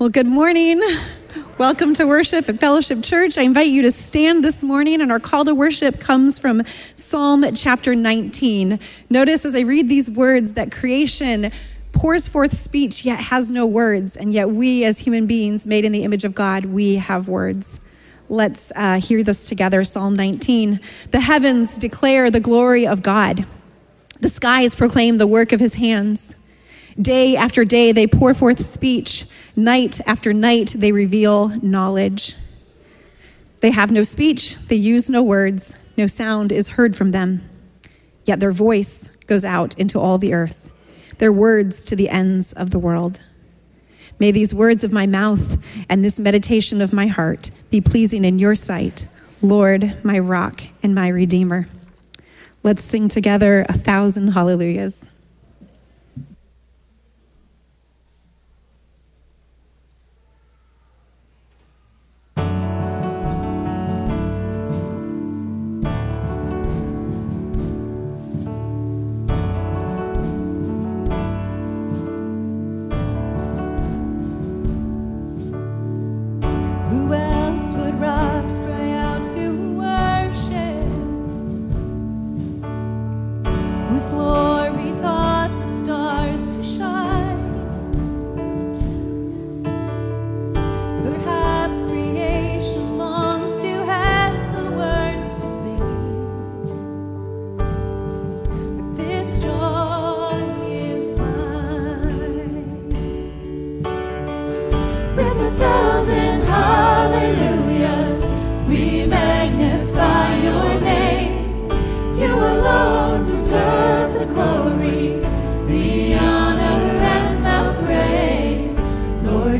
Well, good morning. Welcome to worship at Fellowship Church. I invite you to stand this morning, and our call to worship comes from Psalm chapter 19. Notice as I read these words that creation pours forth speech, yet has no words, and yet we, as human beings made in the image of God, we have words. Let's uh, hear this together Psalm 19. The heavens declare the glory of God, the skies proclaim the work of his hands. Day after day, they pour forth speech. Night after night, they reveal knowledge. They have no speech, they use no words, no sound is heard from them. Yet their voice goes out into all the earth, their words to the ends of the world. May these words of my mouth and this meditation of my heart be pleasing in your sight, Lord, my rock and my redeemer. Let's sing together a thousand hallelujahs.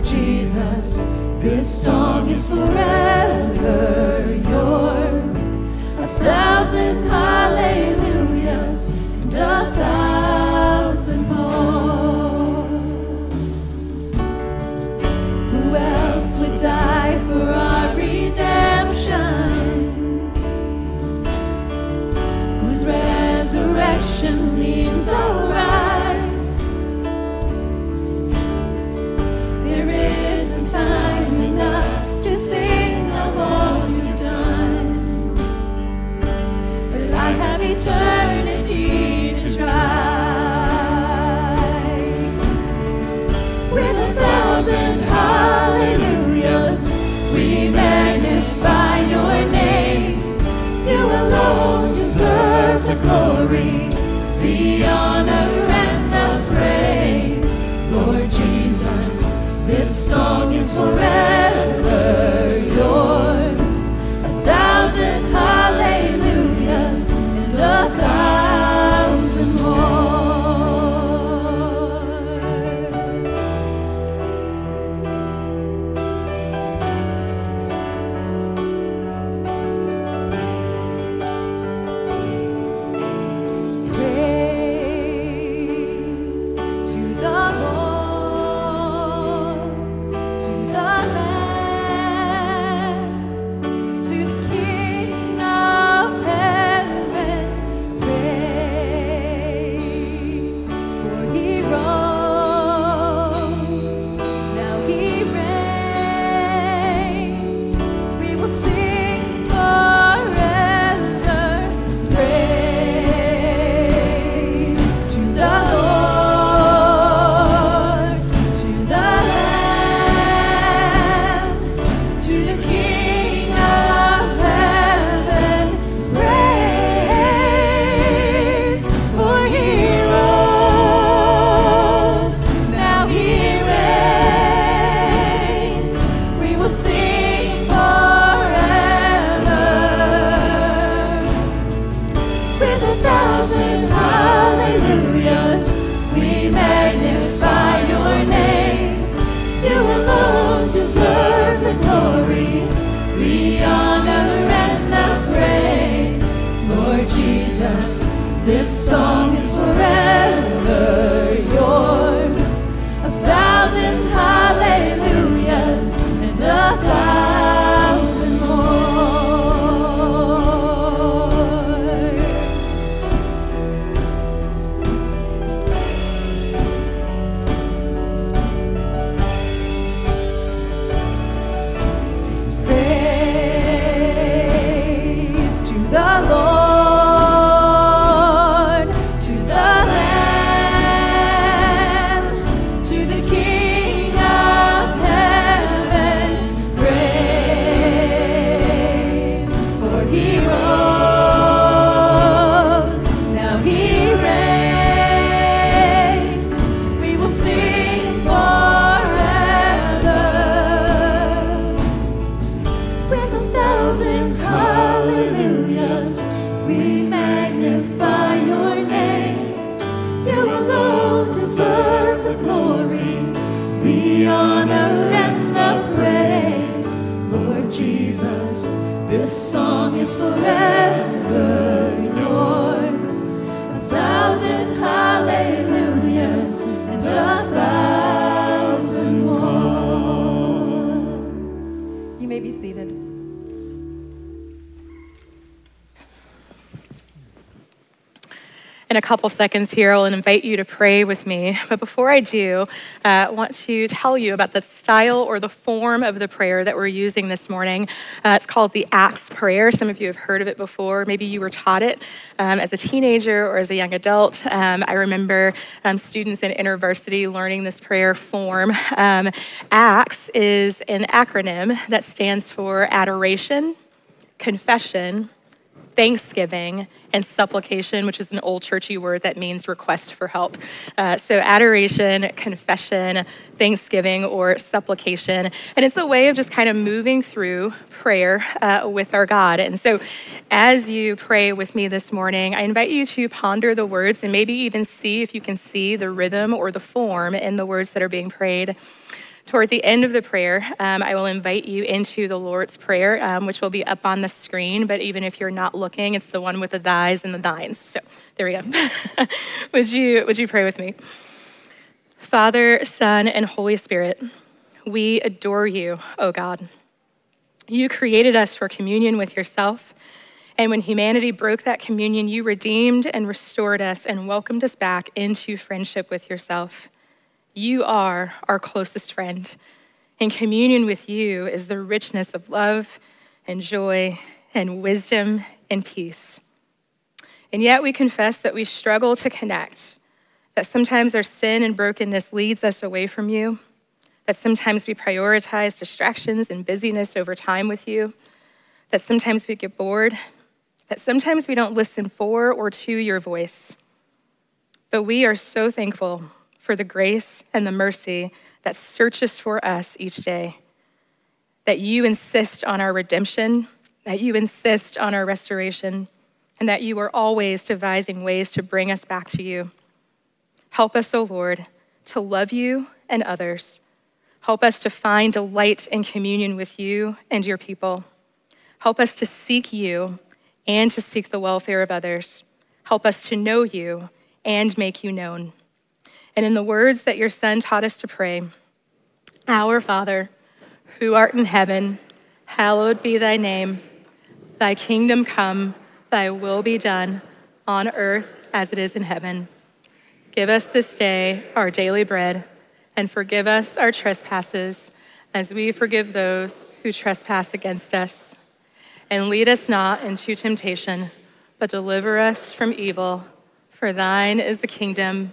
Jesus, this song is forever yours. A thousand hallelujahs and a You may be seated. In a couple seconds here, I'll invite you to pray with me. But before I do, uh, I want to tell you about the style or the form of the prayer that we're using this morning. Uh, it's called the Acts Prayer. Some of you have heard of it before. Maybe you were taught it um, as a teenager or as a young adult. Um, I remember um, students in InterVarsity learning this prayer form. Um, Acts is an acronym that stands for adoration, confession, thanksgiving, and supplication, which is an old churchy word that means request for help. Uh, so, adoration, confession, thanksgiving, or supplication. And it's a way of just kind of moving through prayer uh, with our God. And so, as you pray with me this morning, I invite you to ponder the words and maybe even see if you can see the rhythm or the form in the words that are being prayed. Toward the end of the prayer, um, I will invite you into the Lord's Prayer, um, which will be up on the screen. But even if you're not looking, it's the one with the thys and the thines. So there we go. would, you, would you pray with me? Father, Son, and Holy Spirit, we adore you, O God. You created us for communion with yourself. And when humanity broke that communion, you redeemed and restored us and welcomed us back into friendship with yourself. You are our closest friend. and communion with you is the richness of love and joy and wisdom and peace. And yet we confess that we struggle to connect, that sometimes our sin and brokenness leads us away from you, that sometimes we prioritize distractions and busyness over time with you, that sometimes we get bored, that sometimes we don't listen for or to your voice. But we are so thankful for the grace and the mercy that searches for us each day. That you insist on our redemption, that you insist on our restoration, and that you are always devising ways to bring us back to you. Help us, O oh Lord, to love you and others. Help us to find delight in communion with you and your people. Help us to seek you and to seek the welfare of others. Help us to know you and make you known and in the words that your Son taught us to pray Our Father, who art in heaven, hallowed be thy name. Thy kingdom come, thy will be done, on earth as it is in heaven. Give us this day our daily bread, and forgive us our trespasses, as we forgive those who trespass against us. And lead us not into temptation, but deliver us from evil. For thine is the kingdom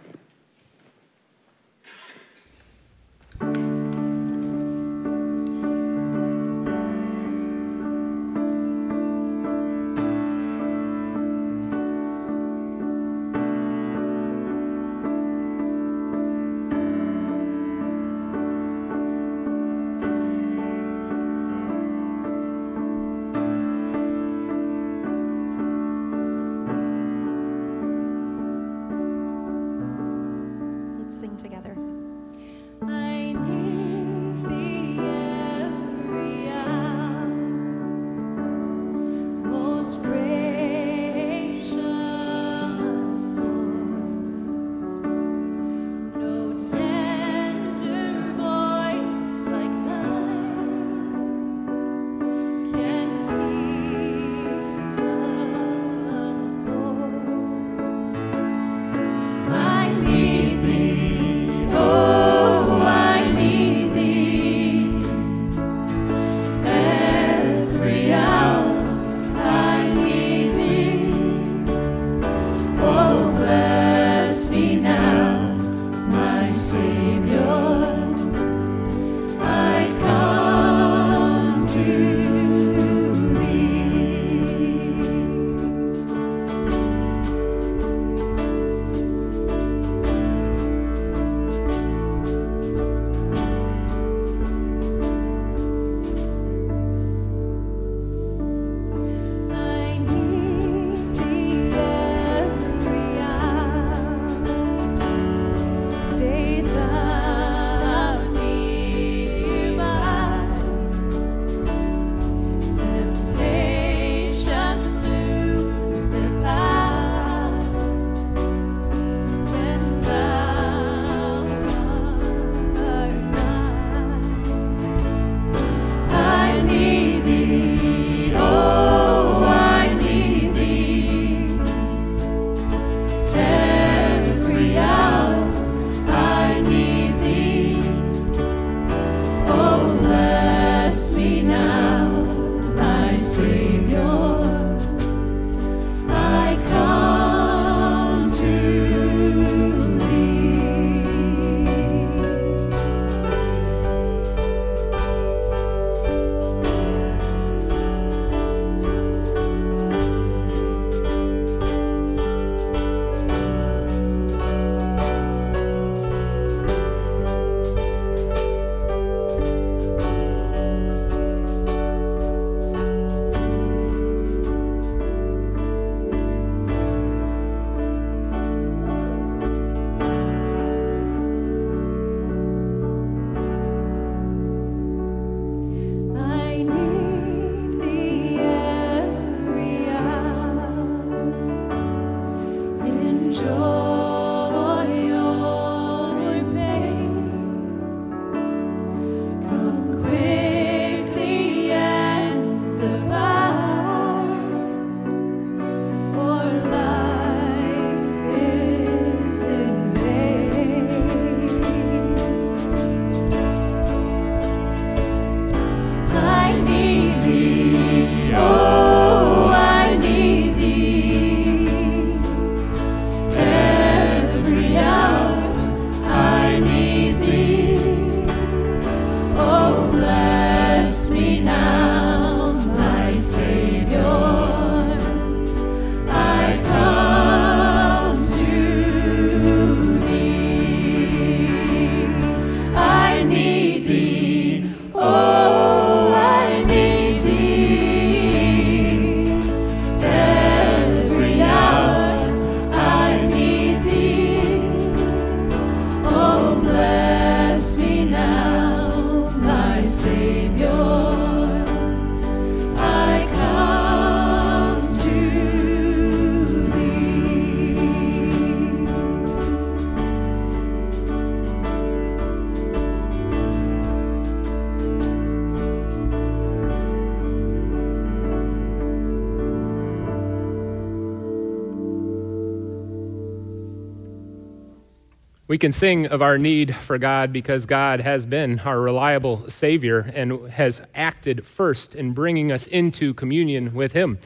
We can sing of our need for God because God has been our reliable Savior and has acted first in bringing us into communion with Him.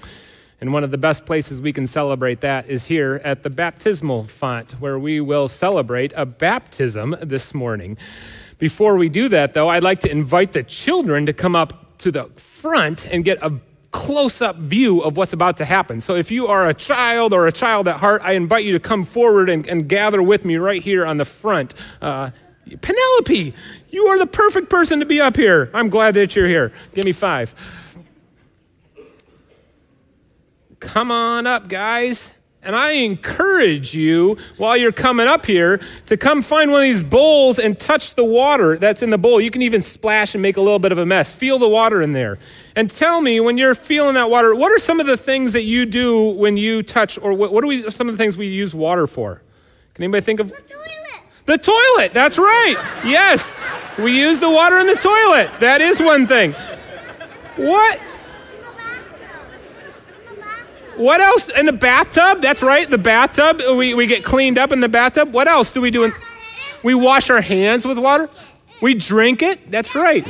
And one of the best places we can celebrate that is here at the baptismal font, where we will celebrate a baptism this morning. Before we do that, though, I'd like to invite the children to come up to the front and get a close up view of what's about to happen. So if you are a child or a child at heart, I invite you to come forward and, and gather with me right here on the front. Uh, Penelope, you are the perfect person to be up here. I'm glad that you're here. Give me five. Come on up, guys. And I encourage you, while you're coming up here, to come find one of these bowls and touch the water that's in the bowl. You can even splash and make a little bit of a mess. Feel the water in there. And tell me, when you're feeling that water, what are some of the things that you do when you touch, or what, what are we, some of the things we use water for? Can anybody think of? The toilet. The toilet, that's right. Yes, we use the water in the toilet. That is one thing. What? What else? In the bathtub? That's right, the bathtub. We, we get cleaned up in the bathtub. What else do we do? In, we wash our hands with water. We drink it. That's right.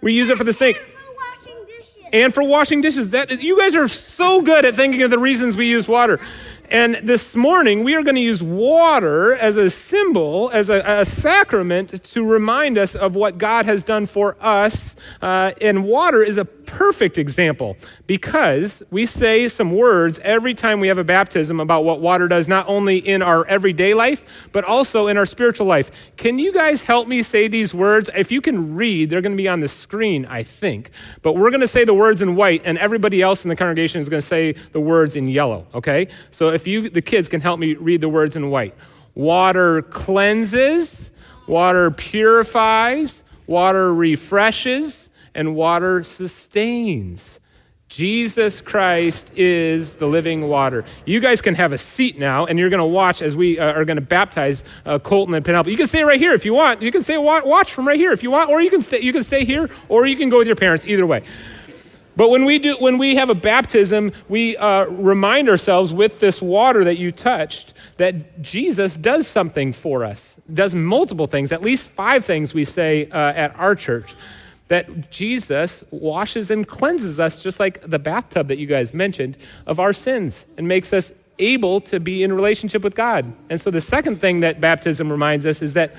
We use it for the sink. And for washing dishes. And for washing dishes. That you guys are so good at thinking of the reasons we use water. And this morning, we are going to use water as a symbol, as a, a sacrament to remind us of what God has done for us. Uh, and water is a perfect example because we say some words every time we have a baptism about what water does, not only in our everyday life, but also in our spiritual life. Can you guys help me say these words? If you can read, they're going to be on the screen, I think. But we're going to say the words in white, and everybody else in the congregation is going to say the words in yellow, okay? So if you, the kids, can help me read the words in white. Water cleanses, water purifies, water refreshes, and water sustains. Jesus Christ is the living water. You guys can have a seat now, and you're going to watch as we uh, are going to baptize uh, Colton and Penelope. You can stay right here if you want. You can stay watch from right here if you want, or you can stay, you can stay here, or you can go with your parents. Either way. But when we, do, when we have a baptism, we uh, remind ourselves with this water that you touched that Jesus does something for us, does multiple things, at least five things we say uh, at our church. That Jesus washes and cleanses us, just like the bathtub that you guys mentioned, of our sins and makes us able to be in relationship with God. And so the second thing that baptism reminds us is that,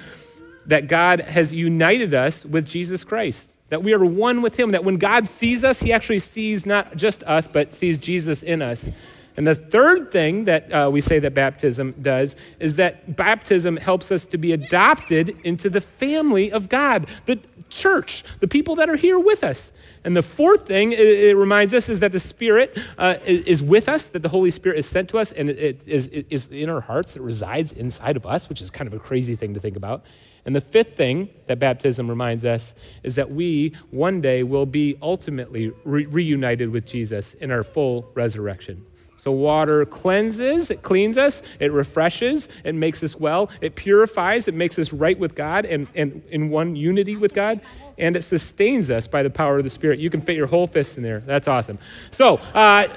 that God has united us with Jesus Christ that we are one with him, that when God sees us, he actually sees not just us, but sees Jesus in us. And the third thing that uh, we say that baptism does is that baptism helps us to be adopted into the family of God, the church, the people that are here with us. And the fourth thing it, reminds us is that the Spirit uh, is, with us, that the Holy Spirit is sent to us, and it, it is, it is in our hearts, it resides inside of us, which is kind of a crazy thing to think about. And the fifth thing that baptism reminds us is that we one day will be ultimately re- reunited with Jesus in our full resurrection. So water cleanses, it cleans us, it refreshes, it makes us well, it purifies, it makes us right with God and, and in one unity with God, and it sustains us by the power of the Spirit. You can fit your whole fist in there. That's awesome. So, uh,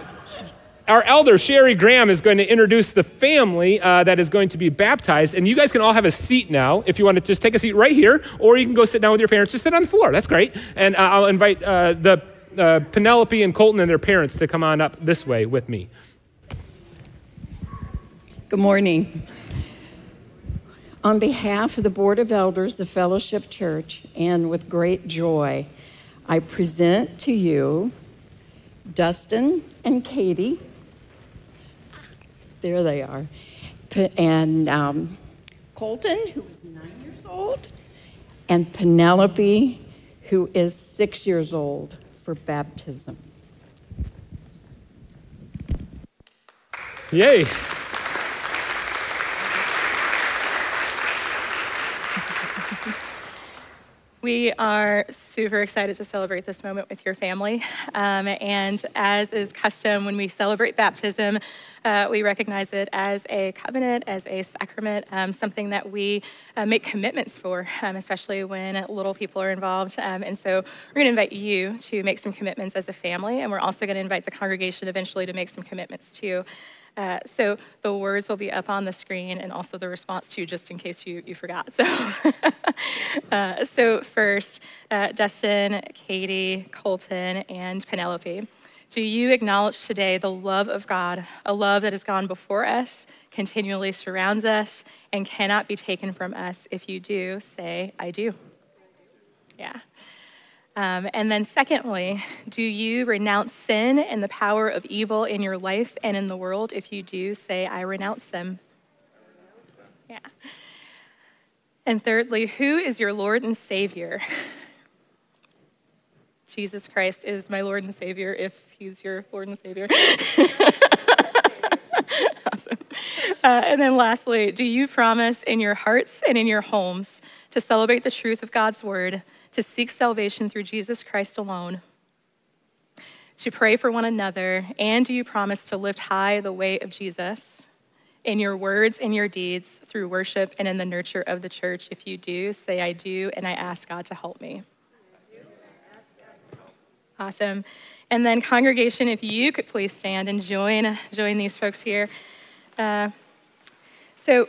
our elder, Sherry Graham, is going to introduce the family uh, that is going to be baptized. And you guys can all have a seat now if you want to just take a seat right here, or you can go sit down with your parents. Just sit on the floor. That's great. And uh, I'll invite uh, the uh, Penelope and Colton and their parents to come on up this way with me. Good morning. On behalf of the Board of Elders of Fellowship Church, and with great joy, I present to you Dustin and Katie there they are. And um, Colton, who is nine years old, and Penelope, who is six years old for baptism. Yay. We are super excited to celebrate this moment with your family. Um, and as is custom when we celebrate baptism, uh, we recognize it as a covenant, as a sacrament, um, something that we uh, make commitments for, um, especially when little people are involved. Um, and so we're going to invite you to make some commitments as a family, and we're also going to invite the congregation eventually to make some commitments too. Uh, so the words will be up on the screen and also the response to just in case you, you forgot. So, uh, so first, uh, Dustin, Katie, Colton, and Penelope. Do you acknowledge today the love of God, a love that has gone before us, continually surrounds us, and cannot be taken from us? If you do, say, I do. Yeah. Um, and then, secondly, do you renounce sin and the power of evil in your life and in the world? If you do, say, I renounce them. Yeah. And thirdly, who is your Lord and Savior? Jesus Christ is my Lord and Savior if He's your Lord and Savior. awesome. Uh, and then lastly, do you promise in your hearts and in your homes to celebrate the truth of God's word, to seek salvation through Jesus Christ alone, to pray for one another, and do you promise to lift high the way of Jesus? in your words and your deeds through worship and in the nurture of the church. If you do, say, I do, and I ask God to help me. Awesome. And then, congregation, if you could please stand and join, join these folks here. Uh, so,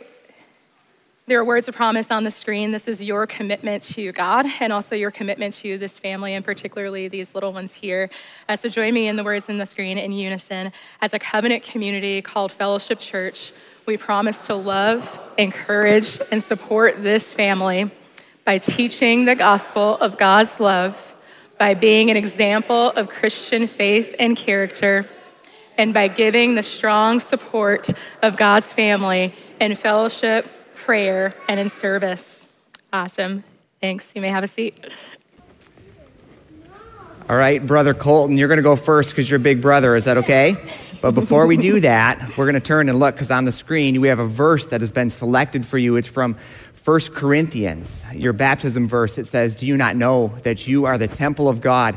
there are words of promise on the screen. This is your commitment to God and also your commitment to this family, and particularly these little ones here. Uh, so, join me in the words in the screen in unison. As a covenant community called Fellowship Church, we promise to love, encourage, and support this family by teaching the gospel of God's love by being an example of Christian faith and character, and by giving the strong support of God's family and fellowship, prayer, and in service. Awesome. Thanks. You may have a seat. All right, Brother Colton, you're going to go first because you're big brother. Is that okay? But before we do that, we're going to turn and look because on the screen we have a verse that has been selected for you. It's from 1 Corinthians, your baptism verse, it says, Do you not know that you are the temple of God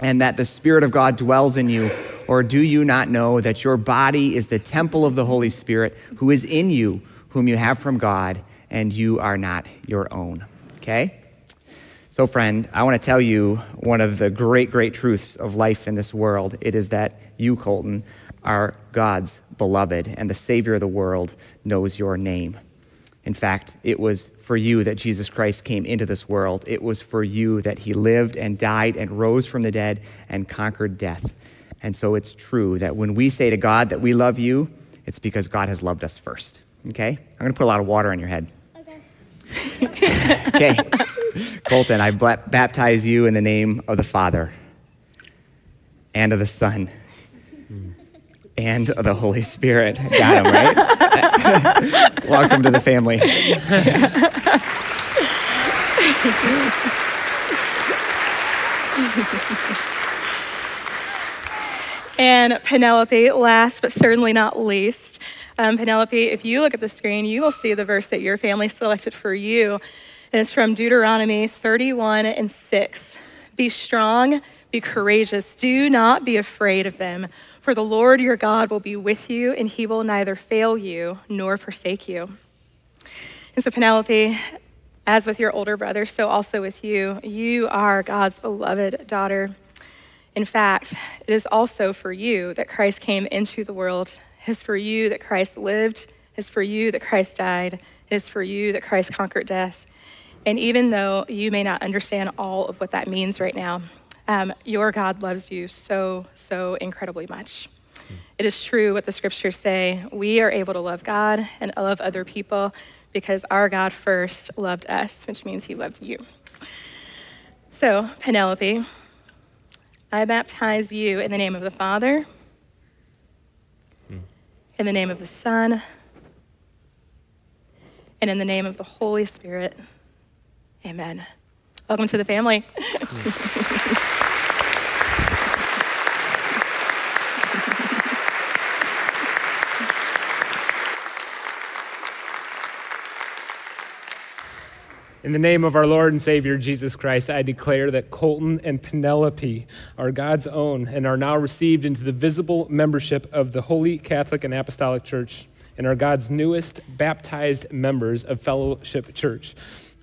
and that the Spirit of God dwells in you? Or do you not know that your body is the temple of the Holy Spirit who is in you, whom you have from God, and you are not your own? Okay? So, friend, I want to tell you one of the great, great truths of life in this world. It is that you, Colton, are God's beloved, and the Savior of the world knows your name. In fact, it was for you that Jesus Christ came into this world. It was for you that he lived and died and rose from the dead and conquered death. And so it's true that when we say to God that we love you, it's because God has loved us first. Okay? I'm going to put a lot of water on your head. Okay. okay. Colton, I baptize you in the name of the Father and of the Son and of the Holy Spirit. Got him, right? Welcome to the family. and Penelope, last but certainly not least. Um, Penelope, if you look at the screen, you will see the verse that your family selected for you. And it's from Deuteronomy 31 and 6. Be strong, be courageous, do not be afraid of them For the Lord your God will be with you, and he will neither fail you nor forsake you. And so, Penelope, as with your older brother, so also with you, you are God's beloved daughter. In fact, it is also for you that Christ came into the world. Is for you that Christ lived. Is for you that Christ died. Is for you that Christ conquered death. And even though you may not understand all of what that means right now, um, your God loves you so, so incredibly much. It is true what the scriptures say. We are able to love God and love other people because our God first loved us, which means he loved you. So, Penelope, I baptize you in the name of the Father, in the name of the Son, and in the name of the Holy Spirit. Amen. Welcome to the family. In the name of our Lord and Savior Jesus Christ, I declare that Colton and Penelope are God's own and are now received into the visible membership of the Holy Catholic and Apostolic Church and are God's newest baptized members of Fellowship Church.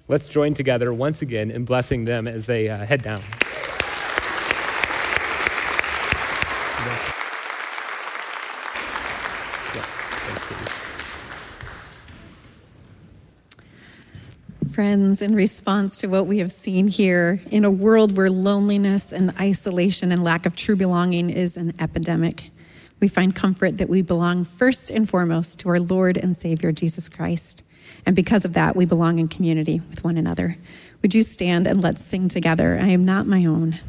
Let's join together once again in blessing them as they uh, head down. Friends, in response to what we have seen here, in a world where loneliness and isolation and lack of true belonging is an epidemic, we find comfort that we belong first and foremost to our Lord and Savior, Jesus Christ. And because of that, we belong in community with one another. Would you stand and let's sing together? I am not my own.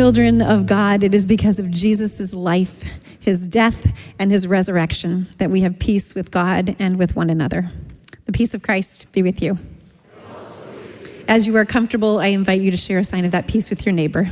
Children of God, it is because of Jesus' life, his death, and his resurrection that we have peace with God and with one another. The peace of Christ be with you. As you are comfortable, I invite you to share a sign of that peace with your neighbor.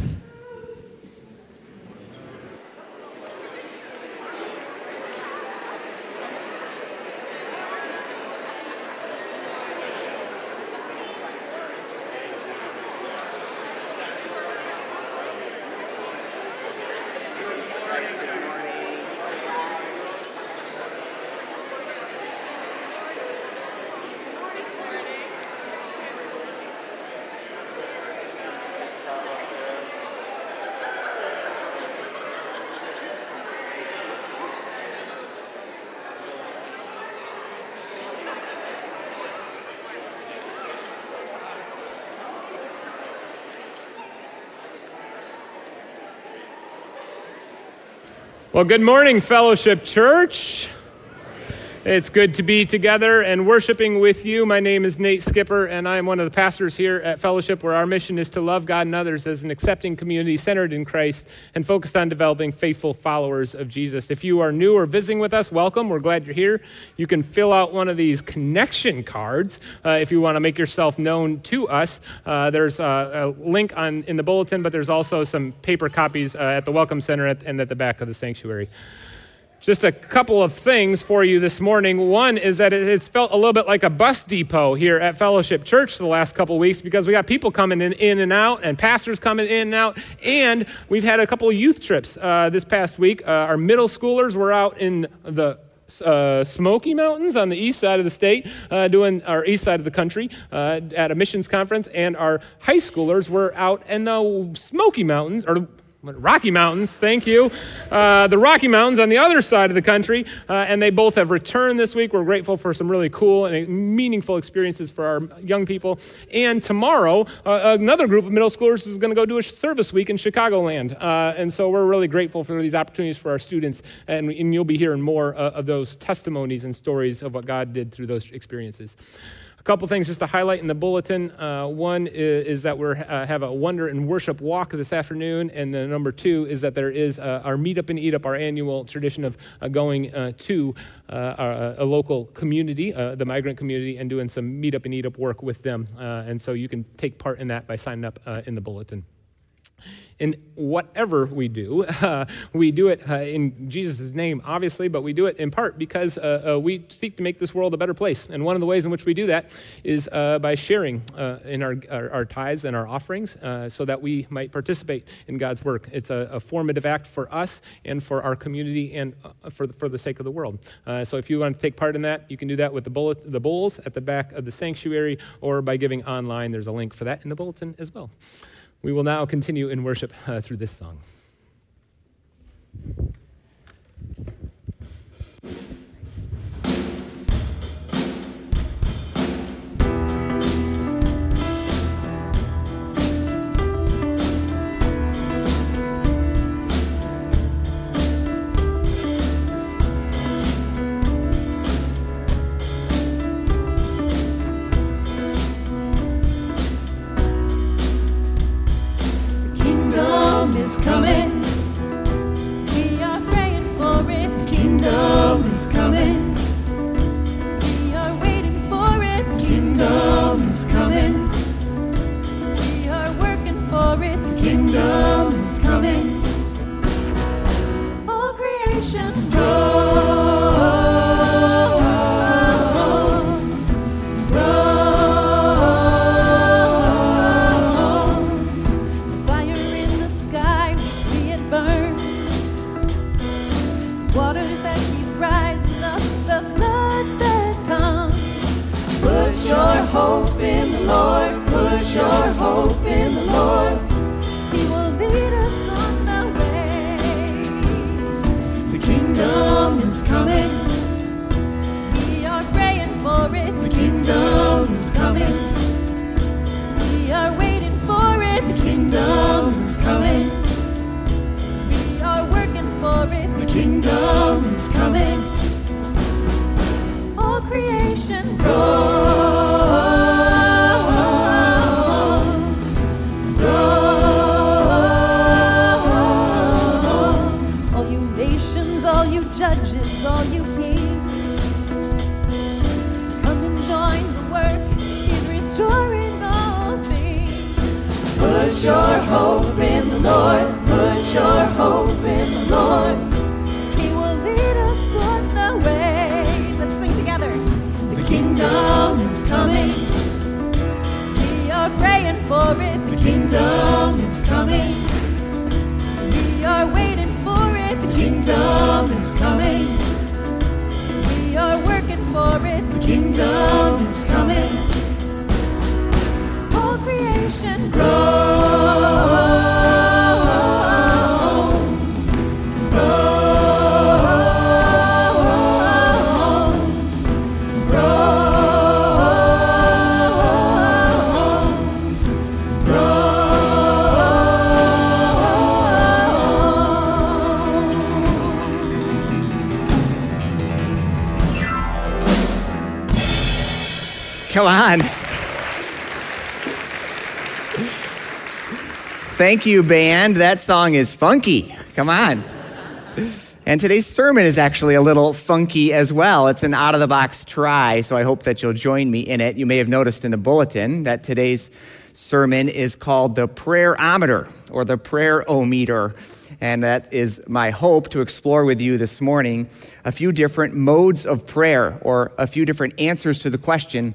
Well, good morning, Fellowship Church. It's good to be together and worshiping with you. My name is Nate Skipper, and I am one of the pastors here at Fellowship, where our mission is to love God and others as an accepting community centered in Christ and focused on developing faithful followers of Jesus. If you are new or visiting with us, welcome. We're glad you're here. You can fill out one of these connection cards uh, if you want to make yourself known to us. Uh, there's a, a, link on in the bulletin, but there's also some paper copies uh, at the Welcome Center at, and at the back of the sanctuary just a couple of things for you this morning. One is that it's felt a little bit like a bus depot here at Fellowship Church the last couple of weeks because we got people coming in, in and out and pastors coming in and out. And we've had a couple of youth trips uh, this past week. Uh, our middle schoolers were out in the uh, Smoky Mountains on the east side of the state, uh, doing our east side of the country uh, at a missions conference, and our high schoolers were out in the Smoky Mountains, or Rocky Mountains, thank you. Uh, the Rocky Mountains on the other side of the country, uh, and they both have returned this week. We're grateful for some really cool and meaningful experiences for our young people. And tomorrow, uh, another group of middle schoolers is going to go do a service week in Chicagoland. Uh, and so we're really grateful for these opportunities for our students, and, and you'll be hearing more uh, of those testimonies and stories of what God did through those experiences couple things just to highlight in the bulletin. Uh, one is, is that we uh, have a wonder and worship walk this afternoon, and the number two is that there is uh, our meet up and eat up, our annual tradition of uh, going uh, to uh, our, a local community, the migrant community, and doing some meet up and eat up work with them. and so you can take part in that by signing up in the bulletin in whatever we do. Uh, we do it uh, in Jesus' name, obviously, but we do it in part because uh, uh, we seek to make this world a better place. And one of the ways in which we do that is uh, by sharing uh, in our, our, our, tithes and our offerings so that we might participate in God's work. It's a, a formative act for us and for our community and for, the, for the sake of the world. so if you want to take part in that, you can do that with the, bullet, the bowls at the back of the sanctuary or by giving online. There's a link for that in the bulletin as well. We will now continue in worship uh, through this song. For it. The kingdom is coming. Thank you, band. That song is funky. Come on. And today's sermon is actually a little funky as well. It's an out of the box try, so I hope that you'll join me in it. You may have noticed in the bulletin that today's sermon is called the prayerometer or the prayer-o-meter. And that is my hope to explore with you this morning a few different modes of prayer or a few different answers to the question,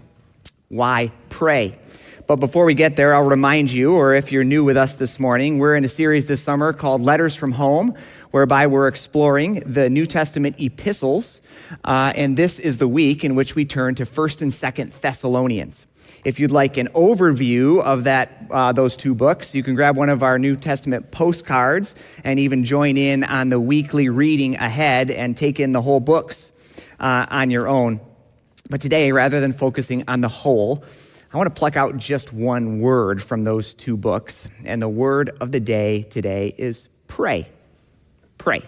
why pray? But before we get there, I'll remind you, or if you're new with us this morning, we're in a series this summer called Letters from Home, whereby we're exploring the New Testament epistles. Uh, and this is the week in which we turn to 1st and 2nd Thessalonians. If you'd like an overview of that, uh, those two books, you can grab one of our New Testament postcards and even join in on the weekly reading ahead and take in the whole books uh, on your own. But today, rather than focusing on the whole, I want to pluck out just one word from those two books. And the word of the day today is pray. Pray.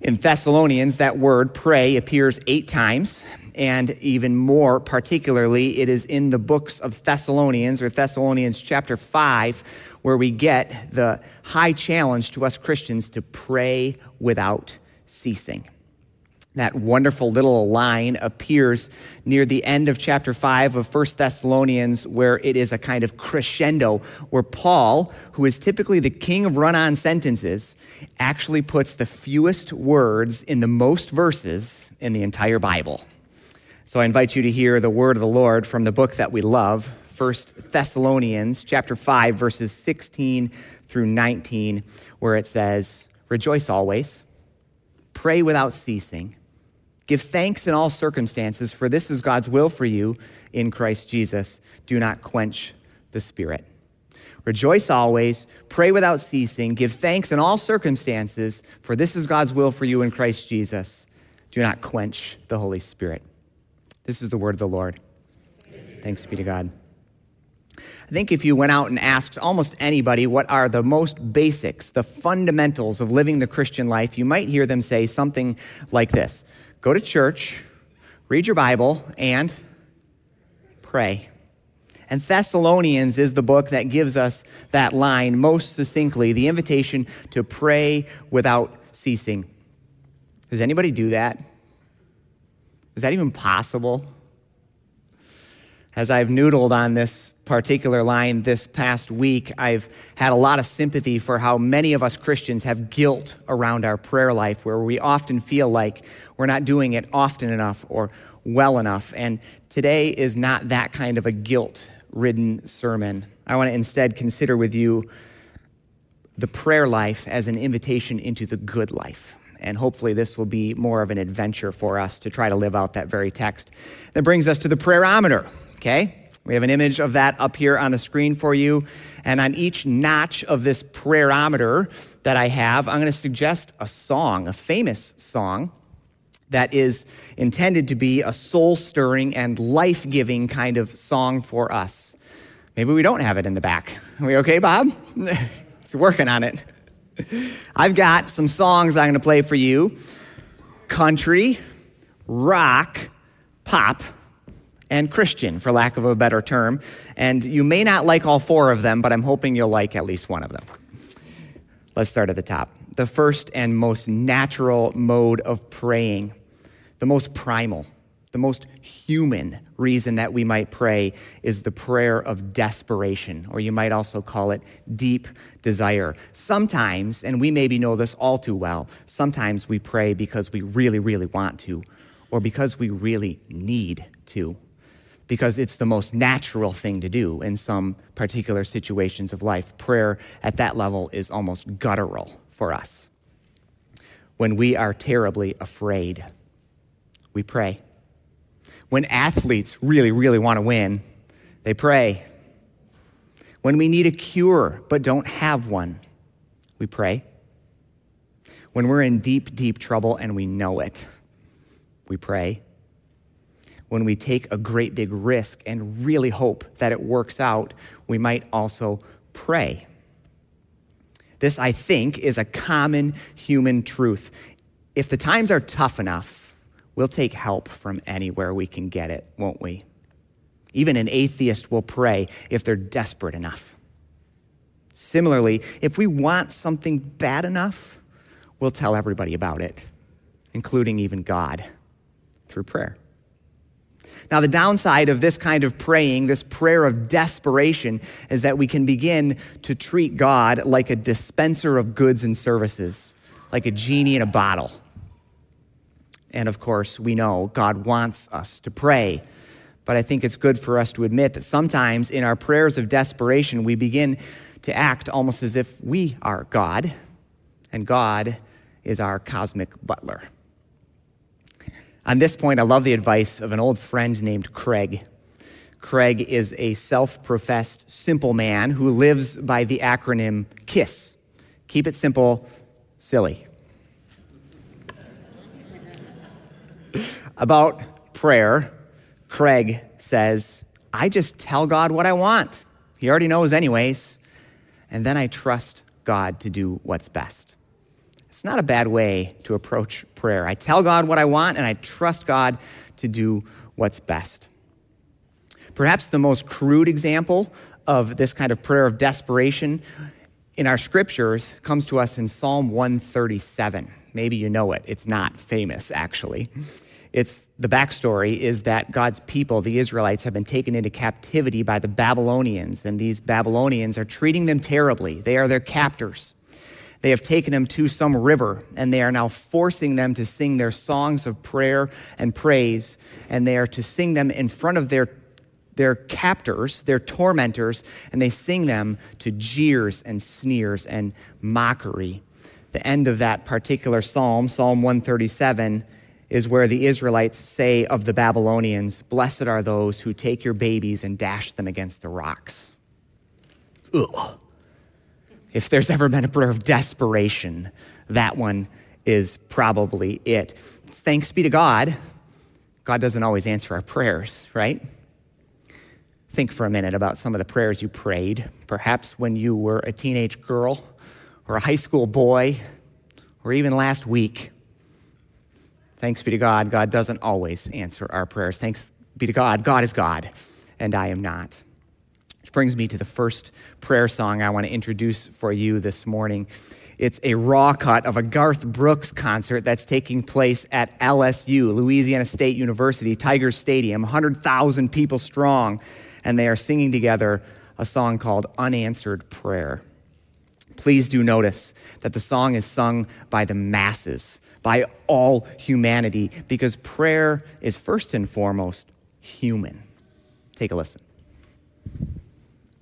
In Thessalonians, that word pray appears eight times, and even more particularly, it is in the books of Thessalonians or Thessalonians chapter 5, where we get the high challenge to us Christians to pray without ceasing. That wonderful little line appears near the end of chapter 5 of 1 Thessalonians, where it is a kind of crescendo, where Paul, who is typically the king of run on sentences, actually puts the fewest words in the most verses in the entire Bible. So I invite you to hear the word of the Lord from the book that we love, 1 Thessalonians chapter 5, verses 16 through 19, where it says, Rejoice always, pray without ceasing. Give thanks in all circumstances, for this is God's will for you in Christ Jesus. Do not quench the Spirit. Rejoice always, pray without ceasing, give thanks in all circumstances, for this is God's will for you in Christ Jesus. Do not quench the Holy Spirit. This is the word of the Lord. Thanks be to God. I think if you went out and asked almost anybody what are the most basics, the fundamentals of living the Christian life, you might hear them say something like this Go to church, read your Bible, and pray. And Thessalonians is the book that gives us that line most succinctly the invitation to pray without ceasing. Does anybody do that? Is that even possible? As I've noodled on this particular line this past week, I've had a lot of sympathy for how many of us Christians have guilt around our prayer life, where we often feel like we're not doing it often enough or well enough. And today is not that kind of a guilt ridden sermon. I want to instead consider with you the prayer life as an invitation into the good life. And hopefully, this will be more of an adventure for us to try to live out that very text. That brings us to the prayerometer, okay? We have an image of that up here on the screen for you. And on each notch of this prayerometer that I have, I'm going to suggest a song, a famous song that is intended to be a soul stirring and life giving kind of song for us. Maybe we don't have it in the back. Are we okay, Bob? He's working on it. I've got some songs I'm going to play for you country, rock, pop, and Christian, for lack of a better term. And you may not like all four of them, but I'm hoping you'll like at least one of them. Let's start at the top. The first and most natural mode of praying, the most primal, the most human reason that we might pray is the prayer of desperation, or you might also call it deep desire. Sometimes, and we maybe know this all too well, sometimes we pray because we really, really want to, or because we really need to, because it's the most natural thing to do in some particular situations of life. Prayer at that level is almost guttural for us. When we are terribly afraid, we pray. When athletes really, really want to win, they pray. When we need a cure but don't have one, we pray. When we're in deep, deep trouble and we know it, we pray. When we take a great big risk and really hope that it works out, we might also pray. This, I think, is a common human truth. If the times are tough enough, We'll take help from anywhere we can get it, won't we? Even an atheist will pray if they're desperate enough. Similarly, if we want something bad enough, we'll tell everybody about it, including even God, through prayer. Now, the downside of this kind of praying, this prayer of desperation, is that we can begin to treat God like a dispenser of goods and services, like a genie in a bottle. And of course, we know God wants us to pray. But I think it's good for us to admit that sometimes in our prayers of desperation, we begin to act almost as if we are God and God is our cosmic butler. On this point, I love the advice of an old friend named Craig. Craig is a self professed simple man who lives by the acronym KISS. Keep it simple, silly. About prayer, Craig says, I just tell God what I want. He already knows, anyways. And then I trust God to do what's best. It's not a bad way to approach prayer. I tell God what I want, and I trust God to do what's best. Perhaps the most crude example of this kind of prayer of desperation in our scriptures comes to us in Psalm 137. Maybe you know it. It's not famous, actually. It's the backstory is that God's people, the Israelites, have been taken into captivity by the Babylonians, and these Babylonians are treating them terribly. They are their captors. They have taken them to some river, and they are now forcing them to sing their songs of prayer and praise, and they are to sing them in front of their their captors, their tormentors, and they sing them to jeers and sneers and mockery. The end of that particular psalm, Psalm 137, is where the Israelites say of the Babylonians, Blessed are those who take your babies and dash them against the rocks. Ugh. If there's ever been a prayer of desperation, that one is probably it. Thanks be to God, God doesn't always answer our prayers, right? Think for a minute about some of the prayers you prayed, perhaps when you were a teenage girl or a high school boy, or even last week. Thanks be to God, God doesn't always answer our prayers. Thanks be to God, God is God, and I am not. Brings me to the first prayer song I want to introduce for you this morning. It's a raw cut of a Garth Brooks concert that's taking place at LSU, Louisiana State University, Tiger Stadium, 100,000 people strong, and they are singing together a song called Unanswered Prayer. Please do notice that the song is sung by the masses by all humanity because prayer is first and foremost human. Take a listen. She was the one I've been wanting for all time.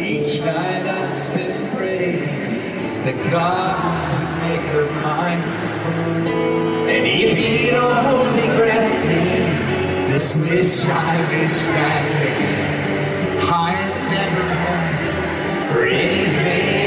Each night I'd spend praying that God would make her mine. And if He'd only grant me this wish I wish back then. I never asked for anything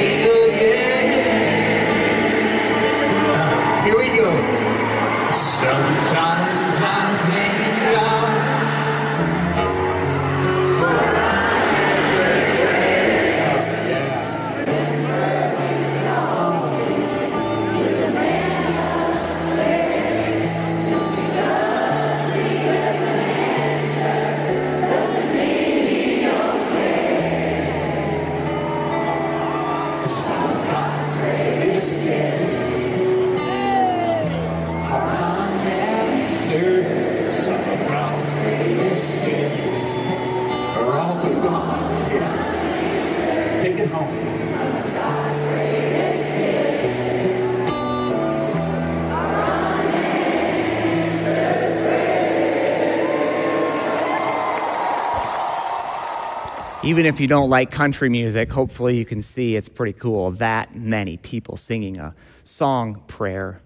Even if you don't like country music, hopefully you can see it's pretty cool. That many people singing a song prayer.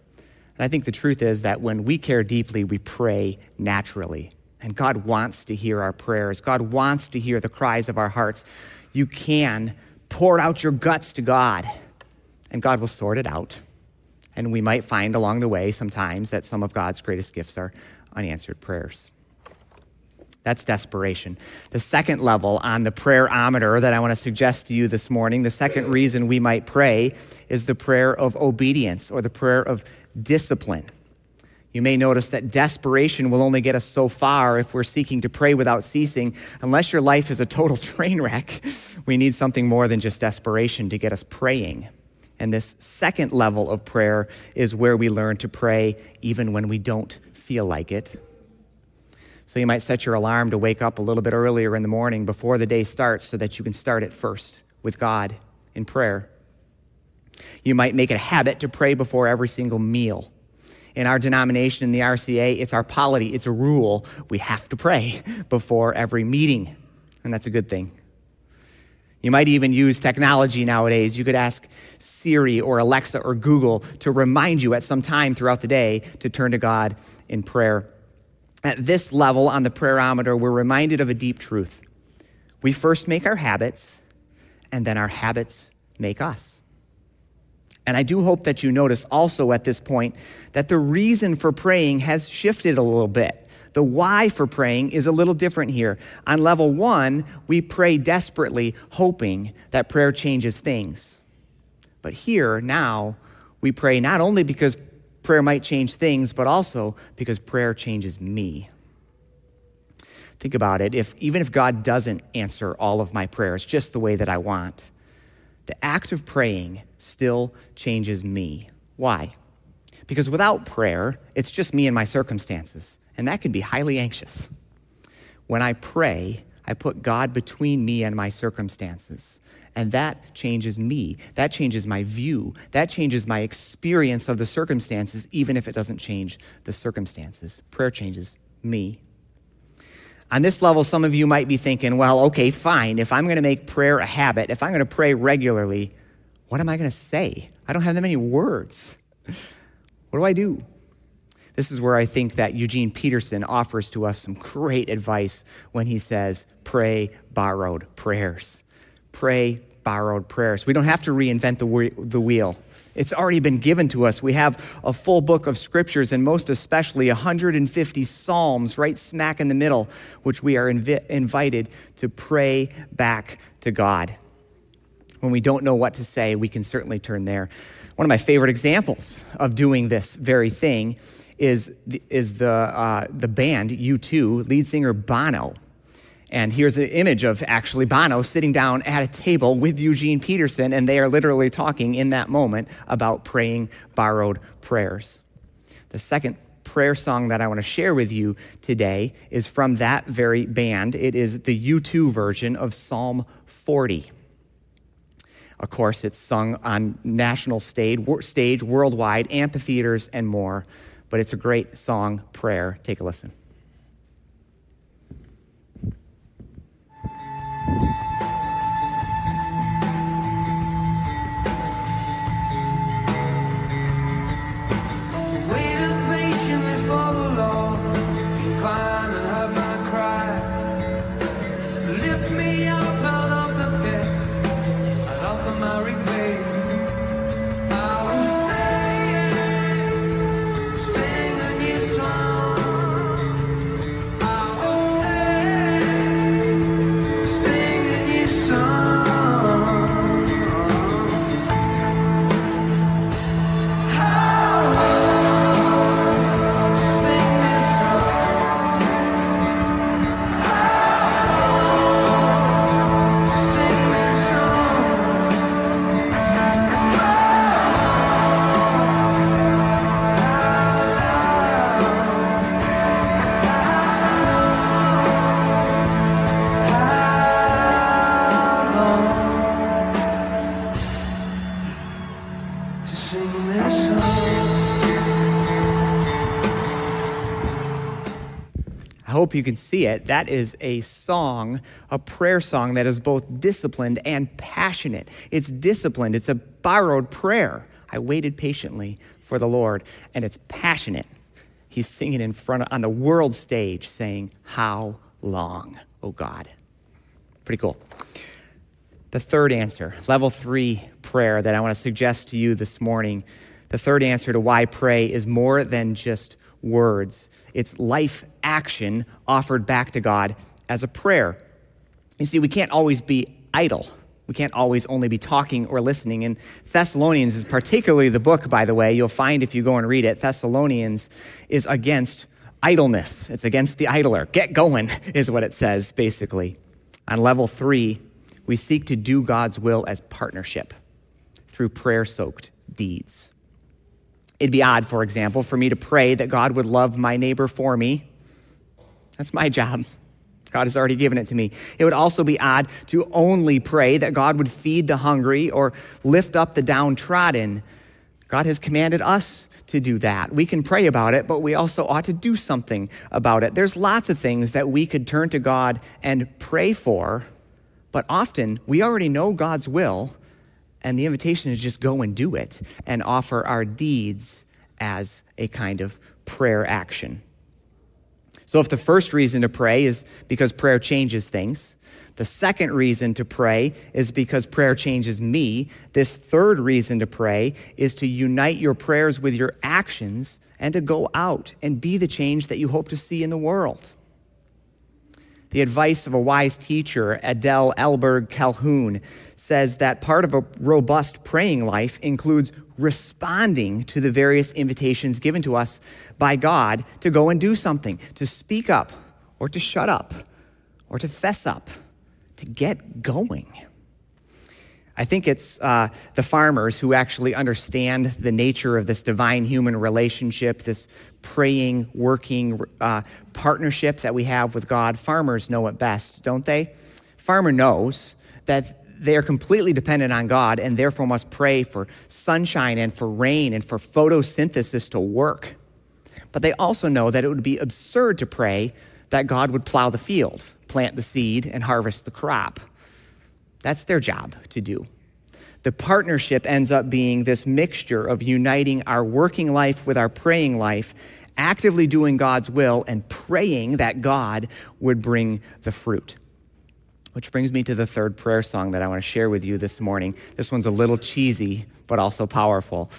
And I think the truth is that when we care deeply, we pray naturally. And God wants to hear our prayers. God wants to hear the cries of our hearts. You can pour out your guts to God, and God will sort it out. And we might find along the way sometimes that some of God's greatest gifts are unanswered prayers. That's desperation. The second level on the prayerometer that I want to suggest to you this morning, the second reason we might pray is the prayer of obedience or the prayer of discipline. You may notice that desperation will only get us so far if we're seeking to pray without ceasing. Unless your life is a total train wreck, we need something more than just desperation to get us praying. And this second level of prayer is where we learn to pray even when we don't feel like it. So you might set your alarm to wake up a little bit earlier in the morning before the day starts so that you can start it first with God in prayer. You might make it a habit to pray before every single meal. In our denomination, in the RCA, it's our polity, it's a rule. We have to pray before every meeting, and that's a good thing. You might even use technology nowadays. You could ask Siri or Alexa or Google to remind you at some time throughout the day to turn to God in prayer. At this level on the prayerometer, we're reminded of a deep truth. We first make our habits, and then our habits make us. And I do hope that you notice also at this point that the reason for praying has shifted a little bit. The why for praying is a little different here. On level one, we pray desperately, hoping that prayer changes things. But here, now, we pray not only because prayer might change things, but also because prayer changes me. Think about it. If, even if God doesn't answer all of my prayers just the way that I want, the act of praying still changes me. Why? Because without prayer, it's just me and my circumstances, and that can be highly anxious. When I pray, I put God between me and my circumstances. And that changes me. That changes my view. That changes my experience of the circumstances, even if it doesn't change the circumstances. Prayer changes me. On this level, some of you might be thinking, well, okay, fine. If I'm going to make prayer a habit, if I'm going to pray regularly, what am I going to say? I don't have that many words. What do I do? This is where I think that Eugene Peterson offers to us some great advice when he says, pray borrowed prayers. Pray borrowed prayers. We don't have to reinvent the, the wheel. It's already been given to us. We have a full book of scriptures, and most especially 150 psalms right smack in the middle, which we are invi- invited to pray back to God. When we don't know what to say, we can certainly turn there. One of my favorite examples of doing this very thing is, is the, uh, the band U2 lead singer Bono. And here's an image of actually Bono sitting down at a table with Eugene Peterson, and they are literally talking in that moment about praying borrowed prayers. The second prayer song that I want to share with you today is from that very band. It is the U2 version of Psalm 40. Of course, it's sung on national stage, stage worldwide, amphitheaters, and more. But it's a great song prayer. Take a listen. Waited you can see it. That is a song, a prayer song that is both disciplined and passionate. It's disciplined, it's a borrowed prayer. I waited patiently for the Lord, and it's passionate. He's singing in front of, on the world stage saying, How long, oh God? Pretty cool. The third answer, level three prayer that I want to suggest to you this morning, the third answer to why pray is more than just words. It's life action offered back to God as a prayer. You see, we can't always be idle. We can't always only be talking or listening. And Thessalonians is particularly the book, by the way, you'll find if you go and read it, Thessalonians is against idleness. It's against the idler. Get going, is what it says, basically. On level three, we seek to do God's will as partnership through prayer soaked deeds. It'd be odd, for example, for me to pray that God would love my neighbor for me. That's my job. God has already given it to me. It would also be odd to only pray that God would feed the hungry or lift up the downtrodden. God has commanded us to do that. We can pray about it, but we also ought to do something about it. There's lots of things that we could turn to God and pray for, but often we already know God's will, and the invitation is just go and do it and offer our deeds as a kind of prayer action. So, if the first reason to pray is because prayer changes things, the second reason to pray is because prayer changes me, this third reason to pray is to unite your prayers with your actions and to go out and be the change that you hope to see in the world. The advice of a wise teacher, Adele Ahlberg Calhoun, says that part of a robust praying life includes responding to the various invitations given to us by God to go and do something, to speak up, or to shut up, or to fess up, to get going. I think it's uh, the farmers who actually understand the nature of this divine human relationship, this praying, working uh, partnership that we have with God. Farmers know it best, don't they? Farmer knows that they are completely dependent on God and therefore must pray for sunshine and for rain and for photosynthesis to work. But they also know that it would be absurd to pray that God would plow the field, plant the seed, and harvest the crop. That's their job to do. The partnership ends up being this mixture of uniting our working life with our praying life, actively doing God's will, and praying that God would bring the fruit. Which brings me to the third prayer song that I want to share with you this morning. This one's a little cheesy, but also powerful.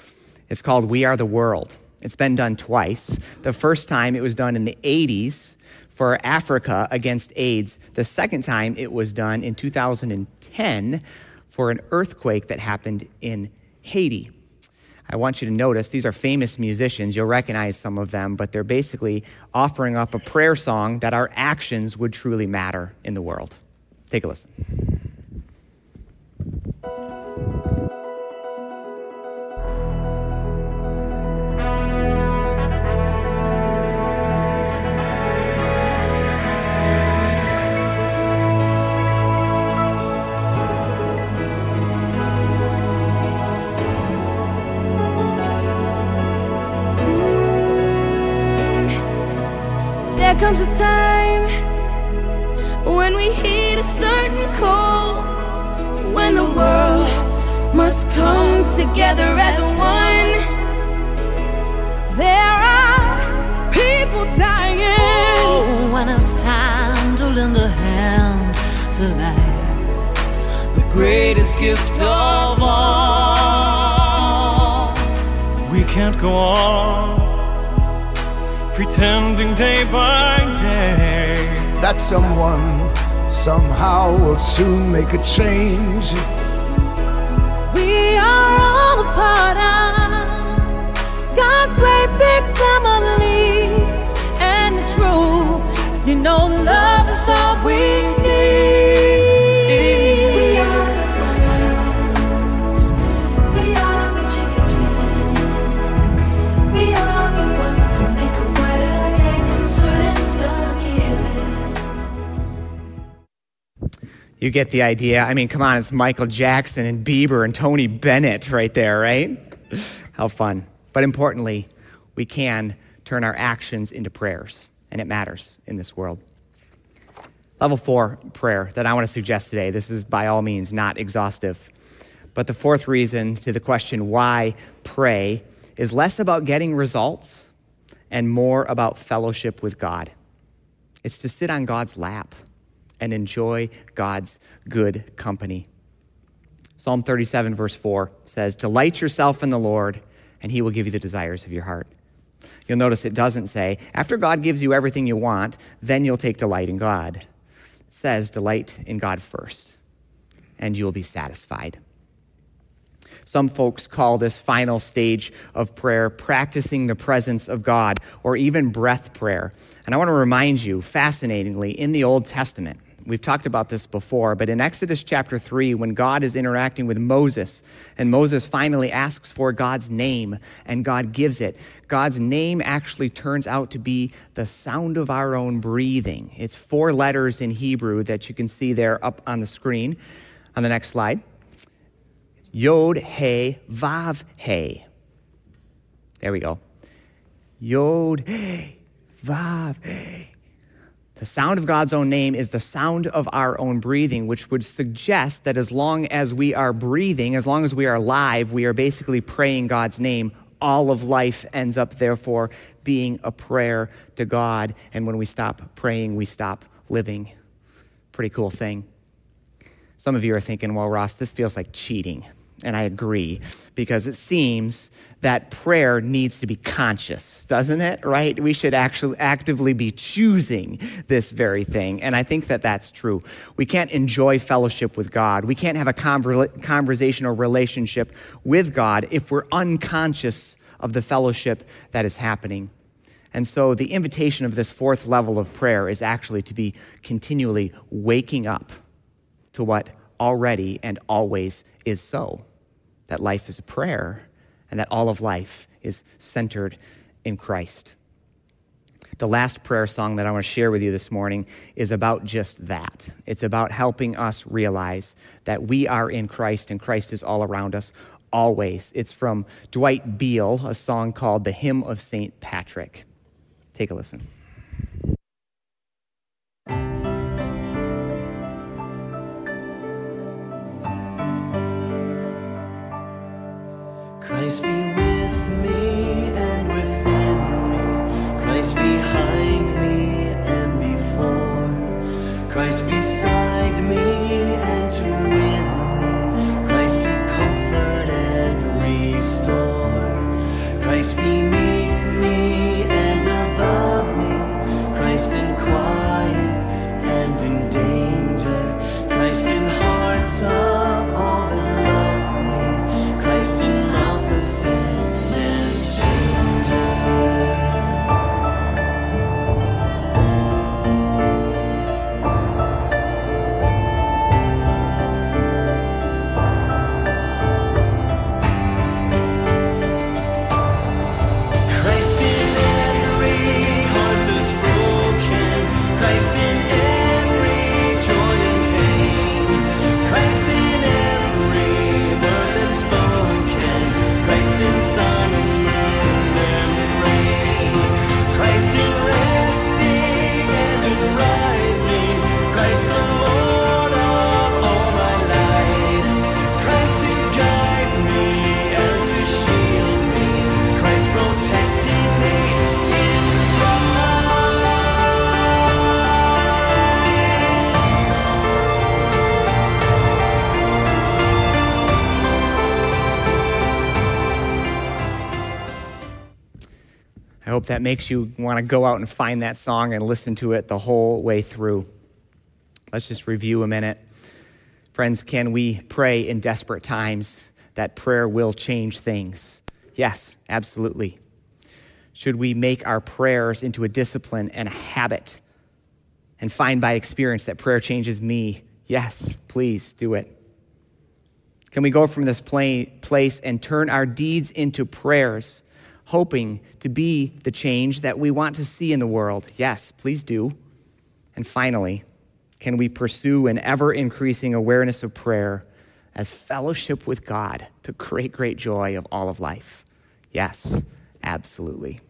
It's called We Are the World. It's been done twice. The first time it was done in the 80s for Africa against AIDS. The second time it was done in 2010 for an earthquake that happened in Haiti. I want you to notice these are famous musicians. You'll recognize some of them, but they're basically offering up a prayer song that our actions would truly matter in the world. Take a listen. Comes a time when we hit a certain call, when the world must come together as one. There are people dying. Oh, when it's time to lend a hand to life, the greatest gift of all. We can't go on pretending day by day that someone somehow will soon make a change. We are all a part of God's great big family. And it's true, you know, love is all we You get the idea. I mean, come on, it's Michael Jackson and Bieber and Tony Bennett right there, right? How fun. But importantly, we can turn our actions into prayers. and it matters in this world. Level four prayer that I want to suggest today. This is by all means not exhaustive. But the fourth reason to the question why pray is less about getting results and more about fellowship with God. It's to sit on God's lap and enjoy God's good company. Psalm 37, verse 4 says, Delight yourself in the Lord, and he will give you the desires of your heart. You'll notice it doesn't say, after God gives you everything you want, then you'll take delight in God. It says, Delight in God first, and you will be satisfied. Some folks call this final stage of prayer practicing the presence of God or even breath prayer. And I want to remind you, fascinatingly, in the Old Testament, we've talked about this before, but in Exodus chapter 3, when God is interacting with Moses, and Moses finally asks for God's name, and God gives it, God's name actually turns out to be the sound of our own breathing. It's four letters in Hebrew that you can see there up on the screen on the next slide. Yod, He, Vav, He. There we go. Yod, Vav, He. The sound of God's own name is the sound of our own breathing, which would suggest that as long as we are breathing, as long as we are alive, we are basically praying God's name. All of life ends up, therefore, being a prayer to God. And when we stop praying, we stop living. Pretty cool thing. Some of you are thinking, well, Ross, this feels like cheating. And I agree, because it seems that prayer needs to be conscious, doesn't it? Right? We should actually actively be choosing this very thing. And I think that that's true. We can't enjoy fellowship with God. We can't have a conver- conversational relationship with God if we're unconscious of the fellowship that is happening. And so the invitation of this fourth level of prayer is actually to be continually waking up to what already and always is so that life is a prayer and that all of life is centered in Christ. The last prayer song that I want to share with you this morning is about just that. It's about helping us realize that we are in Christ and Christ is all around us always. It's from Dwight Beale, a song called The Hymn of St. Patrick. Take a listen. That makes you want to go out and find that song and listen to it the whole way through. Let's just review a minute. Friends, can we pray in desperate times that prayer will change things? Yes, absolutely. Should we make our prayers into a discipline and a habit and find by experience that prayer changes me? Yes, please do it. Can we go from this pla- place and turn our deeds into prayers, hoping to be the change that we want to see in the world? Yes, please do. And finally, can we pursue an ever increasing awareness of prayer as fellowship with God, the great, great joy of all of life? Yes, absolutely.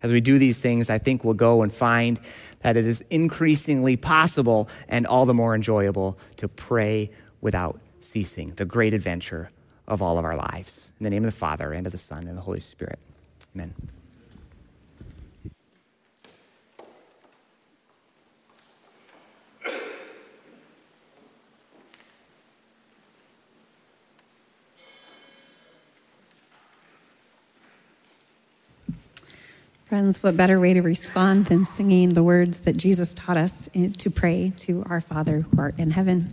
As we do these things, I think we'll go and find that it is increasingly possible and all the more enjoyable to pray without ceasing, the great adventure of all of our lives. In the name of the Father, and of the Son, and of the Holy Spirit. Amen. Friends, what better way to respond than singing the words that Jesus taught us to pray to our Father who art in heaven?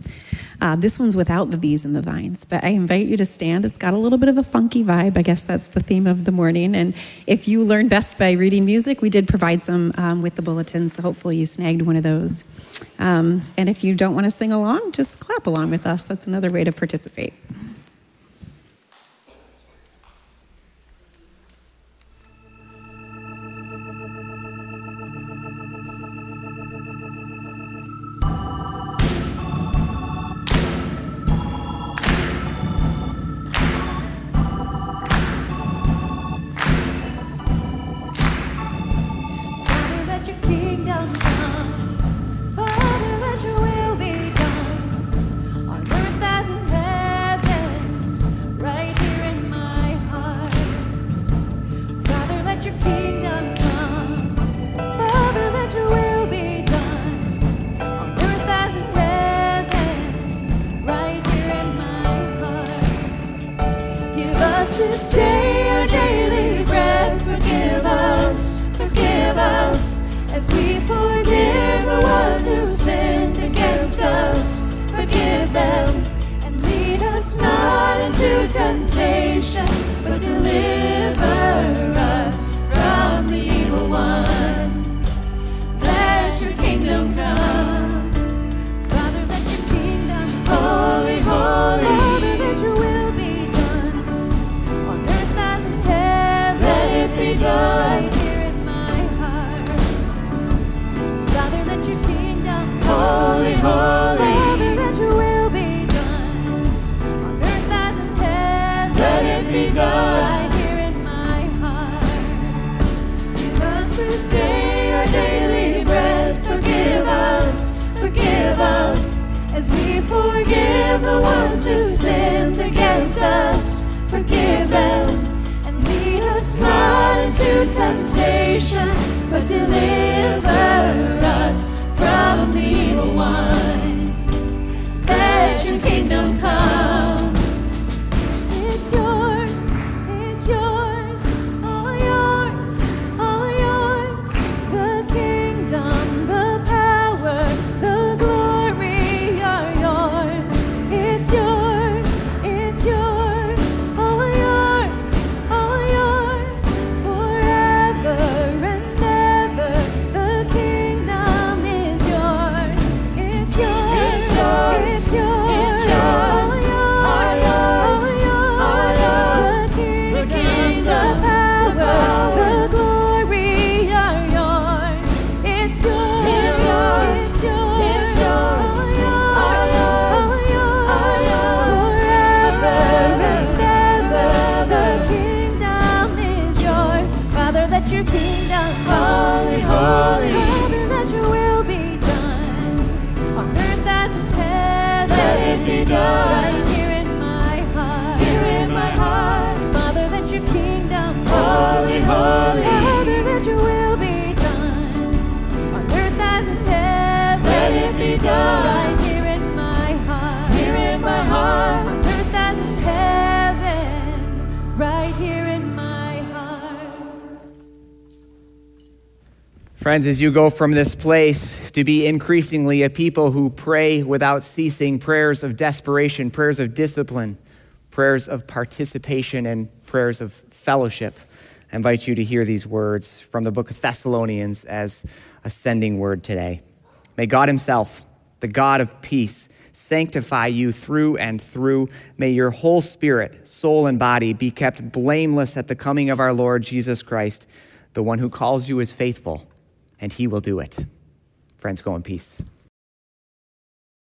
Uh, this one's without the these and the vines, but I invite you to stand. It's got a little bit of a funky vibe. I guess that's the theme of the morning. And if you learn best by reading music, we did provide some um, with the bulletin, so hopefully you snagged one of those. Um, and if you don't want to sing along, just clap along with us. That's another way to participate. Kingdom come. Friends, as you go from this place to be increasingly a people who pray without ceasing, prayers of desperation, prayers of discipline, prayers of participation, and prayers of fellowship, I invite you to hear these words from the book of Thessalonians as a sending word today. May God Himself, the God of peace, sanctify you through and through. May your whole spirit, soul, and body be kept blameless at the coming of our Lord Jesus Christ. The one who calls you is faithful, and he will do it. Friends, go in peace.